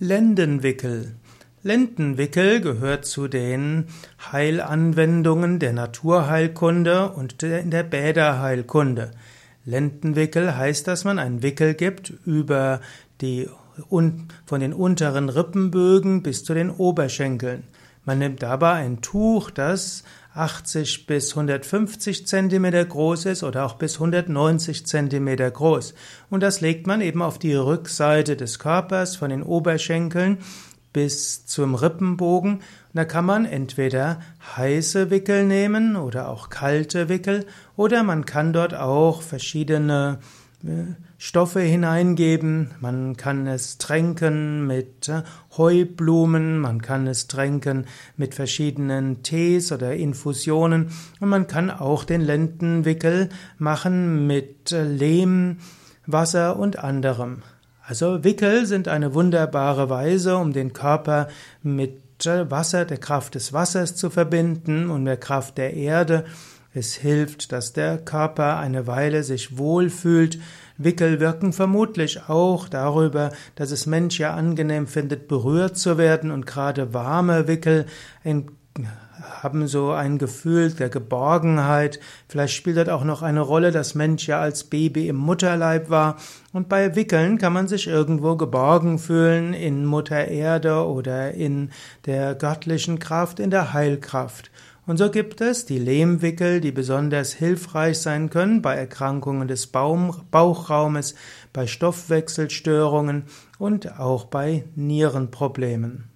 Lendenwickel. Lendenwickel gehört zu den Heilanwendungen der Naturheilkunde und der Bäderheilkunde. Lendenwickel heißt, dass man einen Wickel gibt über die von den unteren Rippenbögen bis zu den Oberschenkeln. Man nimmt dabei ein Tuch, das 80 bis 150 Zentimeter groß ist oder auch bis 190 Zentimeter groß. Und das legt man eben auf die Rückseite des Körpers von den Oberschenkeln bis zum Rippenbogen. Und da kann man entweder heiße Wickel nehmen oder auch kalte Wickel oder man kann dort auch verschiedene Stoffe hineingeben, man kann es tränken mit äh, Heublumen, man kann es tränken mit verschiedenen Tees oder Infusionen. Und man kann auch den Lendenwickel machen mit äh, Lehm, Wasser und anderem. Also Wickel sind eine wunderbare Weise, um den Körper mit äh, Wasser, der Kraft des Wassers zu verbinden und der Kraft der Erde es hilft, dass der Körper eine Weile sich wohlfühlt. Wickel wirken vermutlich auch darüber, dass es Mensch ja angenehm findet, berührt zu werden und gerade warme Wickel haben so ein Gefühl der Geborgenheit. Vielleicht spielt das auch noch eine Rolle, dass Mensch ja als Baby im Mutterleib war. Und bei Wickeln kann man sich irgendwo geborgen fühlen in Mutter Erde oder in der göttlichen Kraft, in der Heilkraft. Und so gibt es die Lehmwickel, die besonders hilfreich sein können bei Erkrankungen des Bauchraumes, bei Stoffwechselstörungen und auch bei Nierenproblemen.